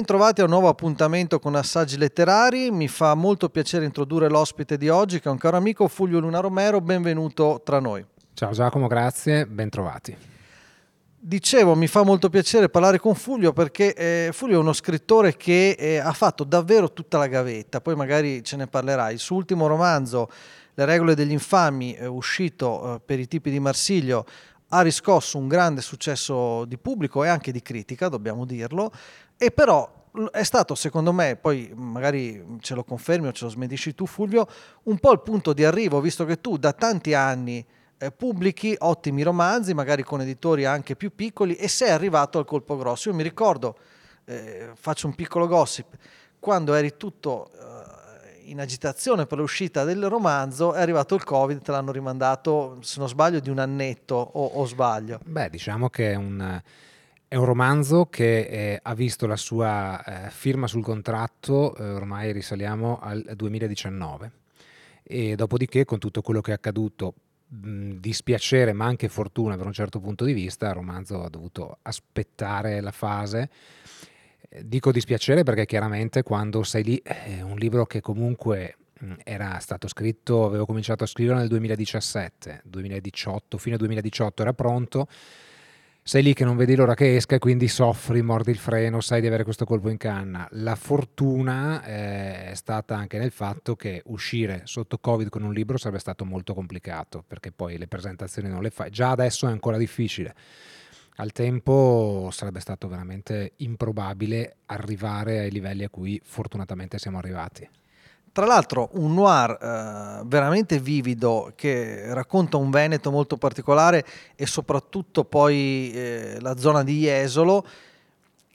Bentrovati a un nuovo appuntamento con Assaggi Letterari. Mi fa molto piacere introdurre l'ospite di oggi, che è un caro amico, Fulvio Luna Romero. Benvenuto tra noi. Ciao Giacomo, grazie, bentrovati. Dicevo, mi fa molto piacere parlare con Fulvio perché eh, Fulvio è uno scrittore che eh, ha fatto davvero tutta la gavetta, poi magari ce ne parlerai. Il suo ultimo romanzo, Le regole degli infami, eh, uscito per i tipi di Marsiglio, ha riscosso un grande successo di pubblico e anche di critica, dobbiamo dirlo, e però è stato secondo me, poi magari ce lo confermi o ce lo smentisci tu Fulvio, un po' il punto di arrivo, visto che tu da tanti anni eh, pubblichi ottimi romanzi, magari con editori anche più piccoli, e sei arrivato al colpo grosso. Io mi ricordo, eh, faccio un piccolo gossip, quando eri tutto in agitazione per l'uscita del romanzo, è arrivato il Covid, te l'hanno rimandato, se non sbaglio, di un annetto o, o sbaglio. Beh, diciamo che è un, è un romanzo che eh, ha visto la sua eh, firma sul contratto, eh, ormai risaliamo al 2019, e dopodiché con tutto quello che è accaduto, dispiacere ma anche fortuna per un certo punto di vista, il romanzo ha dovuto aspettare la fase Dico dispiacere perché chiaramente quando sei lì è un libro che comunque era stato scritto, avevo cominciato a scrivere nel 2017, 2018, fine 2018 era pronto, sei lì che non vedi l'ora che esca e quindi soffri, mordi il freno, sai di avere questo colpo in canna. La fortuna eh, è stata anche nel fatto che uscire sotto Covid con un libro sarebbe stato molto complicato perché poi le presentazioni non le fai, già adesso è ancora difficile al tempo sarebbe stato veramente improbabile arrivare ai livelli a cui fortunatamente siamo arrivati. Tra l'altro un noir eh, veramente vivido che racconta un Veneto molto particolare e soprattutto poi eh, la zona di Jesolo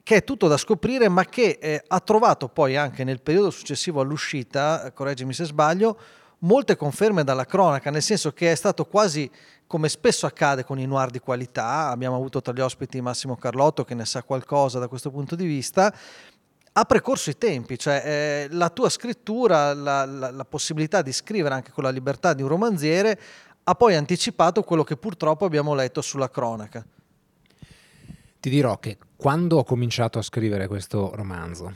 che è tutto da scoprire ma che eh, ha trovato poi anche nel periodo successivo all'uscita, correggimi se sbaglio, molte conferme dalla cronaca, nel senso che è stato quasi come spesso accade con i noir di qualità, abbiamo avuto tra gli ospiti Massimo Carlotto che ne sa qualcosa da questo punto di vista, ha precorso i tempi, cioè eh, la tua scrittura, la, la, la, possibilità di scrivere anche con la libertà di un romanziere, ha poi anticipato quello che purtroppo abbiamo letto sulla cronaca. Ti dirò che quando ho cominciato a scrivere questo romanzo,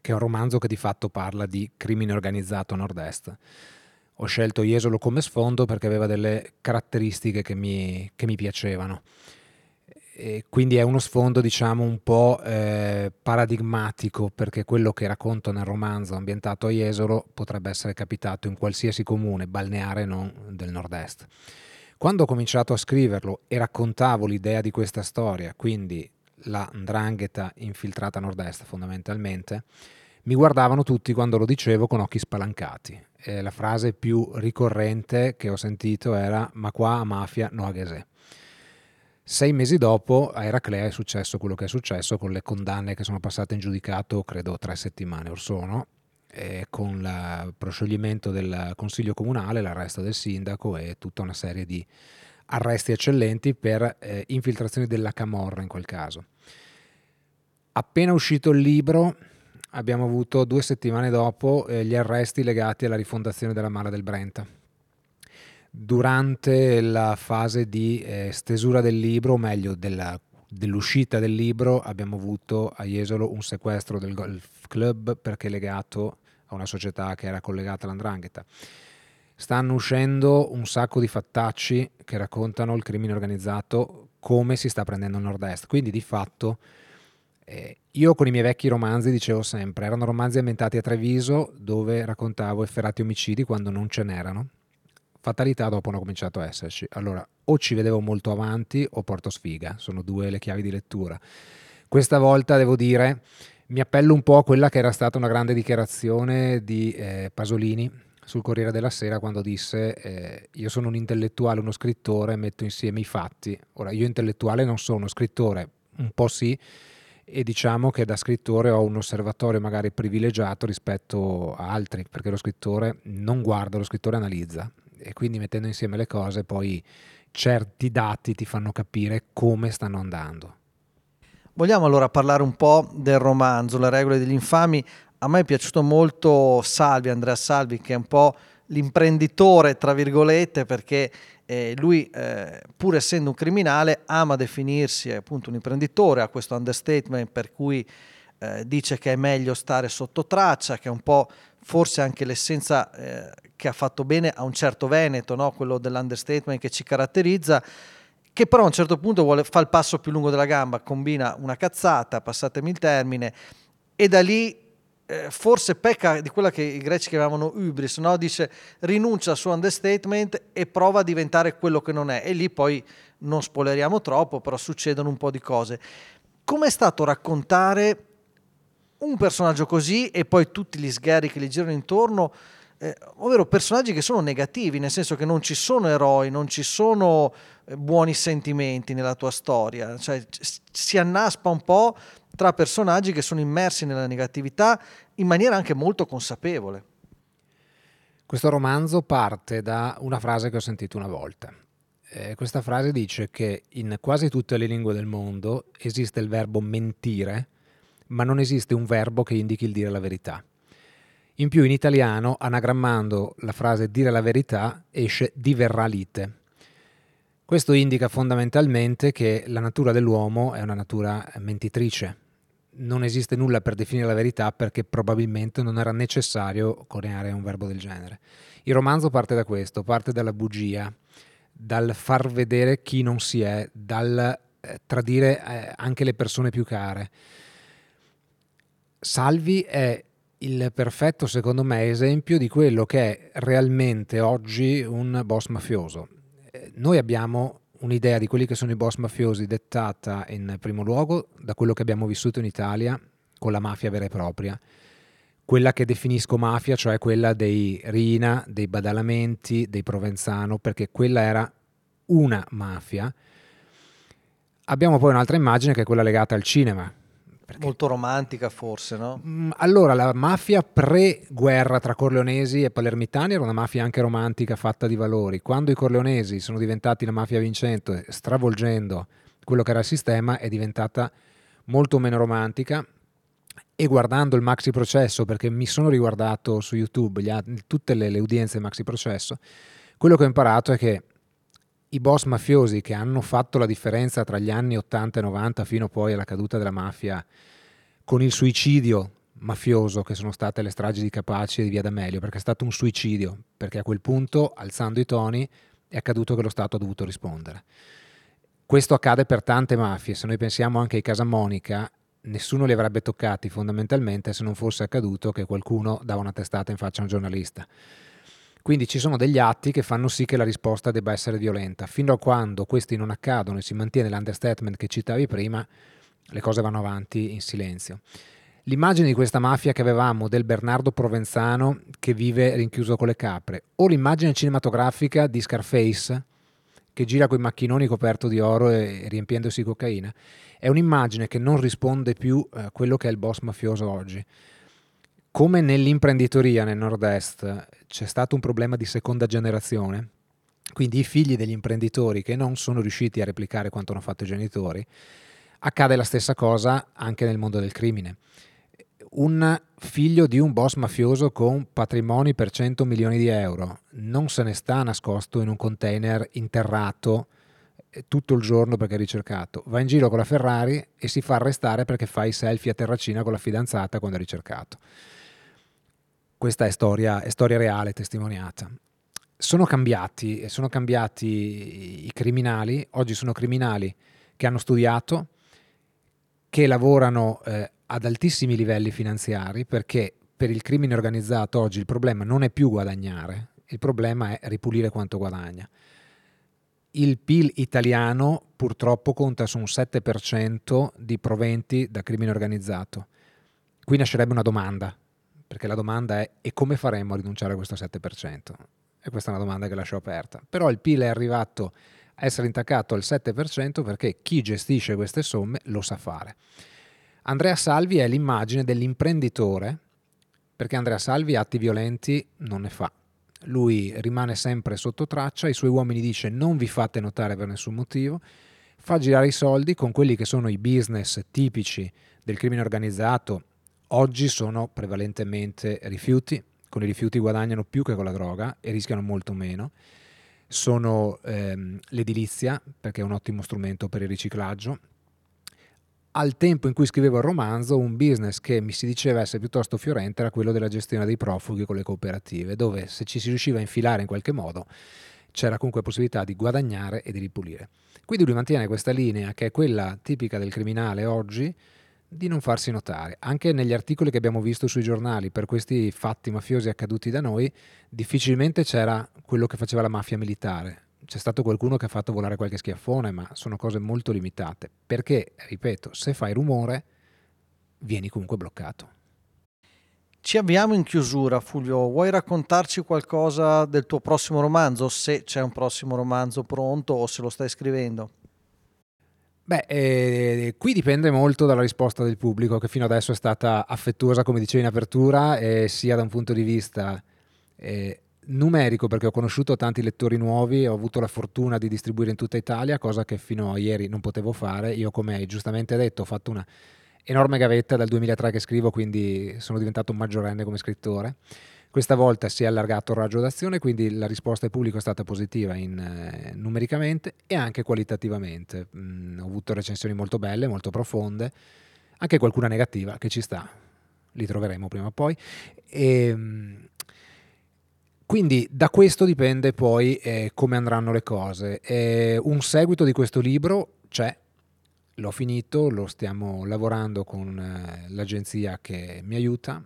che è un romanzo che di fatto parla di crimine organizzato nord-est, ho scelto Jesolo come sfondo perché aveva delle caratteristiche che mi, che mi piacevano. E quindi è uno sfondo diciamo un po' eh, paradigmatico perché quello che racconto nel romanzo ambientato a Jesolo potrebbe essere capitato in qualsiasi comune balneare non del nord-est. Quando ho cominciato a scriverlo e raccontavo l'idea di questa storia, quindi la ndrangheta infiltrata a nord-est fondamentalmente, mi guardavano tutti quando lo dicevo con occhi spalancati eh, la frase più ricorrente che ho sentito era ma qua a mafia no a Gesè. Sei mesi dopo a Eraclea è successo quello che è successo con le condanne che sono passate in giudicato, credo tre settimane or sono, con il proscioglimento del consiglio comunale, l'arresto del sindaco e tutta una serie di arresti eccellenti per eh, infiltrazioni della Camorra in quel caso. Appena uscito il libro, abbiamo avuto due settimane dopo eh, gli arresti legati alla rifondazione della Mala del Brenta. Durante la fase di eh, stesura del libro, o meglio della, dell'uscita del libro, abbiamo avuto a Jesolo un sequestro del golf club perché legato a una società che era collegata all'andrangheta. Stanno uscendo un sacco di fattacci che raccontano il crimine organizzato come si sta prendendo il nord-est, quindi di fatto eh, io con i miei vecchi romanzi dicevo sempre, erano romanzi ambientati a Treviso dove raccontavo efferati omicidi quando non ce n'erano. Fatalità dopo hanno cominciato a esserci. Allora, o ci vedevo molto avanti o porto sfiga, sono due le chiavi di lettura. Questa volta devo dire, mi appello un po' a quella che era stata una grande dichiarazione di eh, Pasolini sul Corriere della Sera quando disse eh, io sono un intellettuale, uno scrittore, metto insieme i fatti. Ora, io intellettuale non sono, scrittore un po' sì, e diciamo che da scrittore ho un osservatorio magari privilegiato rispetto a altri, perché lo scrittore non guarda, lo scrittore analizza e quindi mettendo insieme le cose poi certi dati ti fanno capire come stanno andando. Vogliamo allora parlare un po' del romanzo, Le regole degli infami. A me è piaciuto molto Salvi, Andrea Salvi, che è un po' l'imprenditore, tra virgolette, perché eh, lui, eh, pur essendo un criminale, ama definirsi appunto un imprenditore, ha questo understatement per cui eh, dice che è meglio stare sotto traccia, che è un po' forse anche l'essenza eh, che ha fatto bene a un certo Veneto, no? quello dell'understatement che ci caratterizza, che però a un certo punto vuole, fa il passo più lungo della gamba, combina una cazzata, passatemi il termine, e da lì eh, forse pecca di quella che i greci chiamavano hubris, no? dice rinuncia al suo understatement e prova a diventare quello che non è, e lì poi non spoileriamo troppo, però succedono un po' di cose. Com'è stato raccontare un personaggio così e poi tutti gli sgherri che gli girano intorno, eh, ovvero personaggi che sono negativi, nel senso che non ci sono eroi, non ci sono buoni sentimenti nella tua storia, cioè si annaspa un po' tra personaggi che sono immersi nella negatività in maniera anche molto consapevole. Questo romanzo parte da una frase che ho sentito una volta. Eh, questa frase dice che in quasi tutte le lingue del mondo esiste il verbo mentire, ma non esiste un verbo che indichi il dire la verità. In più in italiano, anagrammando la frase dire la verità, esce diverrà lite. Questo indica fondamentalmente che la natura dell'uomo è una natura mentitrice. Non esiste nulla per definire la verità perché probabilmente non era necessario coniare un verbo del genere. Il romanzo parte da questo, parte dalla bugia, dal far vedere chi non si è, dal eh, tradire eh, anche le persone più care. Salvi è il perfetto, secondo me, esempio di quello che è realmente oggi un boss mafioso. Noi abbiamo un'idea di quelli che sono i boss mafiosi dettata in primo luogo da quello che abbiamo vissuto in Italia con la mafia vera e propria. Quella che definisco mafia, cioè quella dei Rina, dei Badalamenti, dei Provenzano, perché quella era una mafia. Abbiamo poi un'altra immagine che è quella legata al cinema, perché... Molto romantica forse, no? Mm, allora, la mafia pre-guerra tra corleonesi e palermitani era una mafia anche romantica fatta di valori. Quando i corleonesi sono diventati la mafia vincente, stravolgendo quello che era il sistema, è diventata molto meno romantica. E guardando il maxi processo, perché mi sono riguardato su YouTube gli, tutte le, le udienze del maxi processo, quello che ho imparato è che i boss mafiosi che hanno fatto la differenza tra gli anni 80 e 90 fino poi alla caduta della mafia con il suicidio mafioso che sono state le stragi di Capaci e di Via D'Amelio, perché è stato un suicidio, perché a quel punto, alzando i toni, è accaduto che lo Stato ha dovuto rispondere. Questo accade per tante mafie, se noi pensiamo anche ai Casamonica, nessuno li avrebbe toccati fondamentalmente se non fosse accaduto che qualcuno dava una testata in faccia a un giornalista. Quindi ci sono degli atti che fanno sì che la risposta debba essere violenta. Fino a quando questi non accadono e si mantiene l'understatement che citavi prima, le cose vanno avanti in silenzio. L'immagine di questa mafia che avevamo del Bernardo Provenzano che vive rinchiuso con le capre, o l'immagine cinematografica di Scarface che gira con i macchinoni coperto di oro e riempiendosi di cocaina, è un'immagine che non risponde più a quello che è il boss mafioso oggi come nell'imprenditoria nel nord-est c'è stato un problema di seconda generazione, quindi i figli degli imprenditori che non sono riusciti a replicare quanto hanno fatto i genitori, accade la stessa cosa anche nel mondo del crimine. Un figlio di un boss mafioso con patrimoni per 100 milioni di euro non se ne sta nascosto in un container interrato eh, tutto il giorno perché è ricercato, va in giro con la Ferrari e si fa arrestare perché fa i selfie a terracina con la fidanzata quando è ricercato. Questa è storia, è storia reale, testimoniata. Sono cambiati, sono cambiati i criminali, oggi sono criminali che hanno studiato, che lavorano eh, ad altissimi livelli finanziari, perché per il crimine organizzato oggi il problema non è più guadagnare, il problema è ripulire quanto guadagna. Il PIL italiano purtroppo conta su un 7% di proventi da crimine organizzato. Qui nascerebbe una domanda, perché la domanda è e come faremmo a rinunciare a questo 7%? E questa è una domanda che lascio aperta. Però il PIL è arrivato a essere intaccato al 7% perché chi gestisce queste somme lo sa fare. Andrea Salvi è l'immagine dell'imprenditore, perché Andrea Salvi atti violenti non ne fa. Lui rimane sempre sotto traccia, i suoi uomini dice non vi fate notare per nessun motivo, fa girare i soldi con quelli che sono i business tipici del crimine organizzato, Oggi sono prevalentemente rifiuti, con i rifiuti guadagnano più che con la droga e rischiano molto meno. Sono ehm, l'edilizia, perché è un ottimo strumento per il riciclaggio. al tempo in cui scrivevo il romanzo, un business che mi si diceva essere piuttosto fiorente era quello della gestione dei profughi con le cooperative, dove se ci si riusciva a infilare in qualche modo c'era comunque possibilità di guadagnare e di ripulire. Quindi lui mantiene questa linea che è quella tipica del criminale oggi, di non farsi notare. Anche negli articoli che abbiamo visto sui giornali per questi fatti mafiosi accaduti da noi, difficilmente c'era quello che faceva la mafia militare. C'è stato qualcuno che ha fatto volare qualche schiaffone, ma sono cose molto limitate. Perché, ripeto, se fai rumore, vieni comunque bloccato. Ci avviamo in chiusura, Fulvio. Vuoi raccontarci qualcosa del tuo prossimo romanzo, se c'è un prossimo romanzo pronto o se lo stai scrivendo? Beh, eh, qui dipende molto dalla risposta del pubblico, che fino adesso è stata affettuosa, come dicevi in apertura, eh, sia da un punto di vista eh, numerico, perché ho conosciuto tanti lettori nuovi, ho avuto la fortuna di distribuire in tutta Italia, cosa che fino a ieri non potevo fare. Io, come hai giustamente detto, ho fatto una enorme gavetta dal 2003 che scrivo, quindi sono diventato un maggiorenne come scrittore. Questa volta si è allargato il raggio d'azione, quindi la risposta del pubblico è stata positiva in, eh, numericamente e anche qualitativamente. Mm, ho avuto recensioni molto belle, molto profonde, anche qualcuna negativa che ci sta, li troveremo prima o poi. E, ehm, quindi da questo dipende poi eh, come andranno le cose. Eh, un seguito di questo libro c'è, l'ho finito, lo stiamo lavorando con eh, l'agenzia che mi aiuta.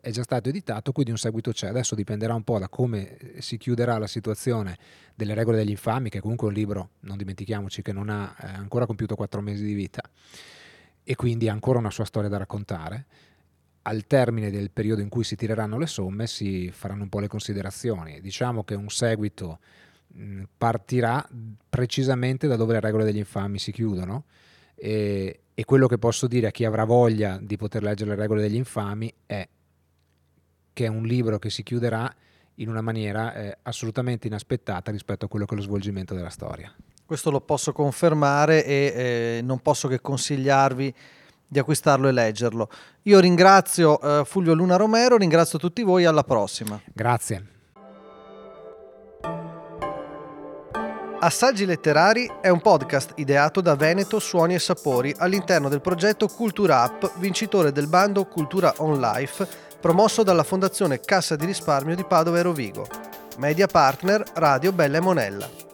È già stato editato, quindi un seguito c'è. Adesso dipenderà un po' da come eh, si chiuderà la situazione delle regole degli infami, che comunque è un libro, non dimentichiamoci, che non ha eh, ancora compiuto quattro mesi di vita e quindi ha ancora una sua storia da raccontare. Al termine del periodo in cui si tireranno le somme si faranno un po' le considerazioni. Diciamo che un seguito mh, partirà precisamente da dove le regole degli infami si chiudono e, e quello che posso dire a chi avrà voglia di poter leggere le regole degli infami è che è un libro che si chiuderà in una maniera eh, assolutamente inaspettata rispetto a quello che è lo svolgimento della storia. Questo lo posso confermare e eh, non posso che consigliarvi di acquistarlo e leggerlo. Io ringrazio eh, Fulvio Luna Romero, ringrazio tutti voi, alla prossima. Grazie. Assaggi letterari è un podcast ideato da Veneto Suoni e Sapori all'interno del progetto Cultura App, vincitore del bando Cultura On Life promosso dalla Fondazione Cassa di Risparmio di Padova e Rovigo. Media partner Radio Bella e Monella.